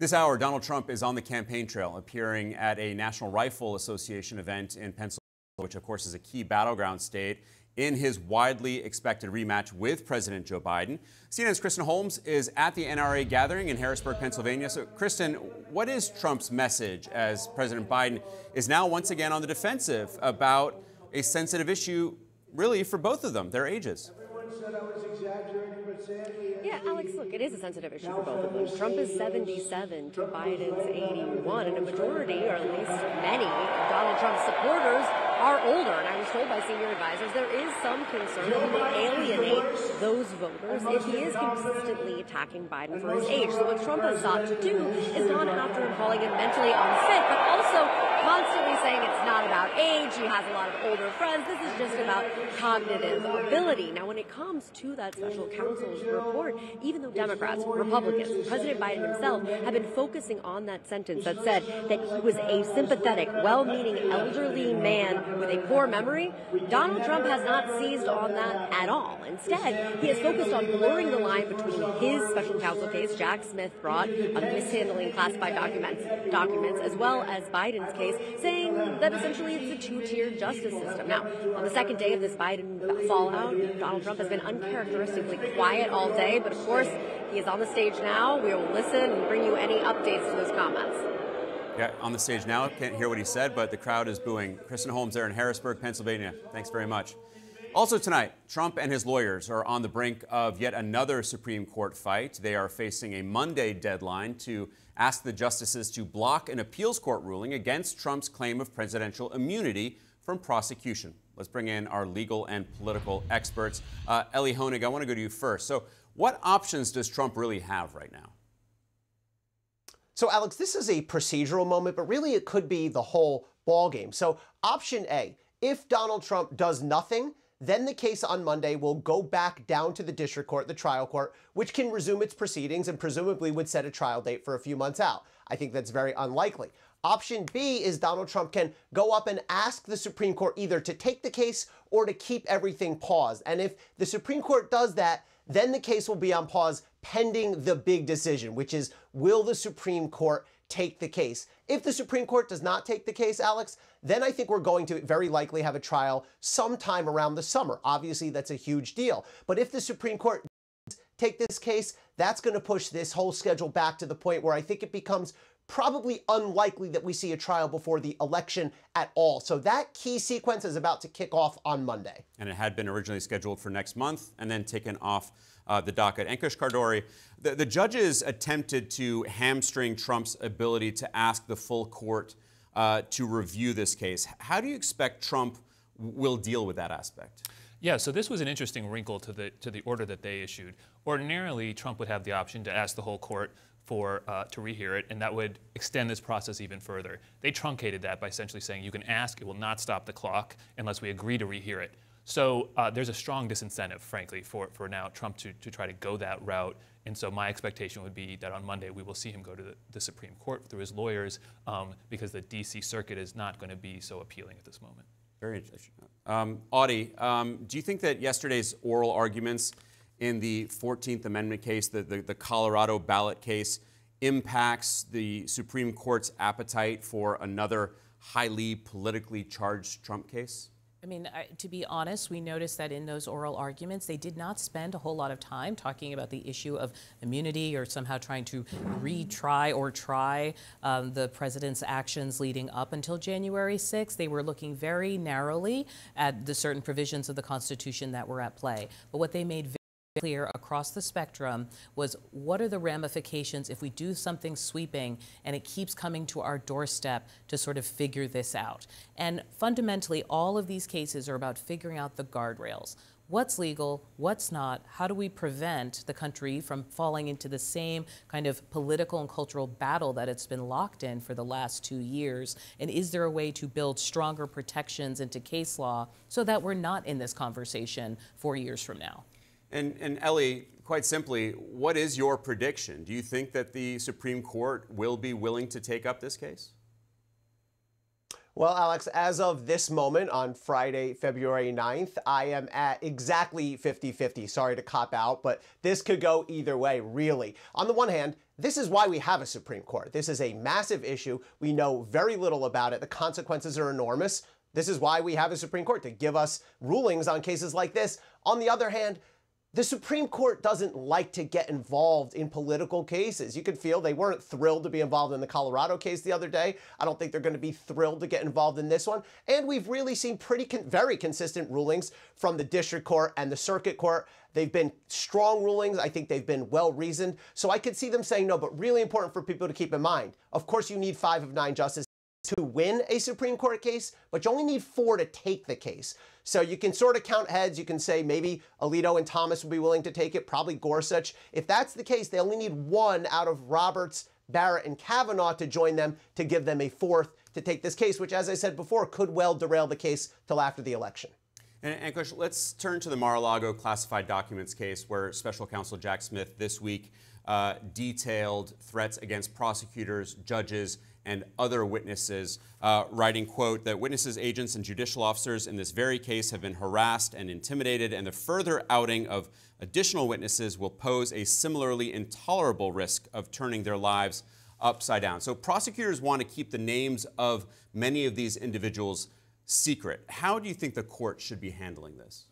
This hour, Donald Trump is on the campaign trail, appearing at a National Rifle Association event in Pennsylvania, which, of course, is a key battleground state in his widely expected rematch with President Joe Biden. CNN's Kristen Holmes is at the NRA gathering in Harrisburg, Pennsylvania. So, Kristen, what is Trump's message as President Biden is now once again on the defensive about a sensitive issue, really, for both of them, their ages? Alex, look, it is a sensitive issue for both of them. Trump is 77 to Biden's 81, and a majority, or at least many, of Donald Trump's supporters are older. And I was told by senior advisors there is some concern that he will alienate those voters if he is consistently attacking Biden for his age. So what Trump has sought to do is not after him calling him mentally unfit, but also constantly saying it's not about age. He has a lot of older friends. This is just about cognitive ability. Now, when it comes to that special counsel's report, even though Democrats, Republicans, President Biden himself have been focusing on that sentence that said that he was a sympathetic, well-meaning elderly man with a poor memory, Donald Trump has not seized on that at all. Instead, he has focused on blurring the line between his special counsel case Jack Smith brought on mishandling classified documents, documents, as well as Biden's case, saying that essentially it's a two-tier justice system. Now, on the second day of this Biden fallout, Donald Trump has been uncharacteristically quiet all day, but of course, he is on the stage now. We will listen and bring you any updates to those comments. On the stage now. Can't hear what he said, but the crowd is booing. Kristen Holmes there in Harrisburg, Pennsylvania. Thanks very much. Also tonight, Trump and his lawyers are on the brink of yet another Supreme Court fight. They are facing a Monday deadline to ask the justices to block an appeals court ruling against Trump's claim of presidential immunity from prosecution. Let's bring in our legal and political experts. Uh, Elie Honig, I want to go to you first. So, what options does Trump really have right now? So, Alex, this is a procedural moment, but really it could be the whole ballgame. So, option A if Donald Trump does nothing, then the case on Monday will go back down to the district court, the trial court, which can resume its proceedings and presumably would set a trial date for a few months out. I think that's very unlikely. Option B is Donald Trump can go up and ask the Supreme Court either to take the case or to keep everything paused. And if the Supreme Court does that, then the case will be on pause pending the big decision, which is will the Supreme Court take the case? If the Supreme Court does not take the case, Alex, then I think we're going to very likely have a trial sometime around the summer. Obviously, that's a huge deal. But if the Supreme Court take this case, that's going to push this whole schedule back to the point where I think it becomes probably unlikely that we see a trial before the election at all. So that key sequence is about to kick off on Monday. And it had been originally scheduled for next month and then taken off uh, the docket. Ankush Khardori, the, the judges attempted to hamstring Trump's ability to ask the full court uh, to review this case. How do you expect Trump will deal with that aspect? Yeah, so this was an interesting wrinkle to the to the order that they issued. Ordinarily, Trump would have the option to ask the whole court for uh, to rehear it, and that would extend this process even further. They truncated that by essentially saying you can ask, it will not stop the clock unless we agree to rehear it. So uh, there's a strong disincentive, frankly, for, for now Trump to, to try to go that route. And so my expectation would be that on Monday we will see him go to the, the Supreme Court through his lawyers um, because the D.C. Circuit is not going to be so appealing at this moment. Very interesting. Um, Audie, um, do you think that yesterday's oral arguments in the 14th Amendment case, the, the, the Colorado ballot case, impacts the Supreme Court's appetite for another highly politically charged Trump case? I mean, I, to be honest, we noticed that in those oral arguments, they did not spend a whole lot of time talking about the issue of immunity or somehow trying to retry or try um, the president's actions leading up until January 6th. They were looking very narrowly at the certain provisions of the Constitution that were at play. But what they made clear across the spectrum was what are the ramifications if we do something sweeping and it keeps coming to our doorstep to sort of figure this out. And fundamentally, all of these cases are about figuring out the guardrails. What's legal, what's not, how do we prevent the country from falling into the same kind of political and cultural battle that it's been locked in for the last two years? And is there a way to build stronger protections into case law so that we're not in this conversation four years from now? And, and Elie, quite simply, what is your prediction? Do you think that the Supreme Court will be willing to take up this case? Well, Alex, as of this moment on Friday, February 9th, I am at exactly 50 50. Sorry to cop out, but this could go either way, really. On the one hand, this is why we have a Supreme Court. This is a massive issue. We know very little about it. The consequences are enormous. This is why we have a Supreme Court to give us rulings on cases like this. On the other hand, the Supreme Court doesn't like to get involved in political cases. You could feel they weren't thrilled to be involved in the Colorado case the other day. I don't think they're going to be thrilled to get involved in this one. And we've really seen pretty con- very consistent rulings from the district court and the circuit court. They've been strong rulings. I think they've been well reasoned. So I could see them saying no, but really important for people to keep in mind. Of course, you need five of nine justices to win a Supreme Court case, but you only need four to take the case. So you can sort of count heads. You can say maybe Alito and Thomas would be willing to take it, probably Gorsuch. If that's the case, they only need one out of Roberts, Barrett, and Kavanaugh to join them to give them a fourth to take this case, which, as I said before, could well derail the case till after the election. And, and let's turn to the Mar-a-Lago classified documents case, where Special Counsel Jack Smith this week uh, detailed threats against prosecutors, judges, and other witnesses, uh, writing, quote, that witnesses, agents, and judicial officers in this very case have been harassed and intimidated, and the further outing of additional witnesses will pose a similarly intolerable risk of turning their lives upside down. So prosecutors want to keep the names of many of these individuals secret. How do you think the court should be handling this?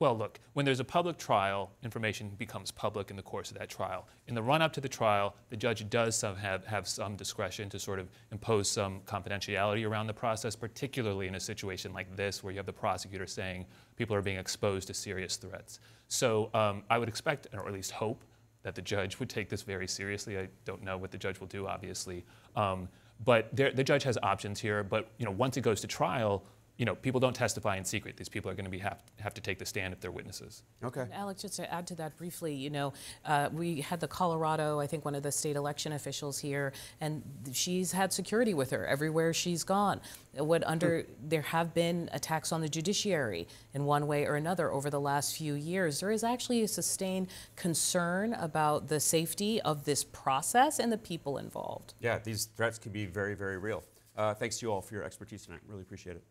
Well, look, when there's a public trial, information becomes public in the course of that trial. In the run up to the trial, the judge does some have, have some discretion to sort of impose some confidentiality around the process, particularly in a situation like this where you have the prosecutor saying people are being exposed to serious threats. So um, I would expect, or at least hope, that the judge would take this very seriously. I don't know what the judge will do, obviously. Um, but there, the judge has options here. But you know, once it goes to trial, you know, people don't testify in secret. These people are going to be have, have to take the stand if they're witnesses. Okay. And Alex, just to add to that briefly, you know, uh, we had the Colorado, I think one of the state election officials here, and she's had security with her everywhere she's gone. What under there have been attacks on the judiciary in one way or another over the last few years. There is actually a sustained concern about the safety of this process and the people involved. Yeah, these threats can be very, very real. Uh, thanks to you all for your expertise tonight. Really appreciate it.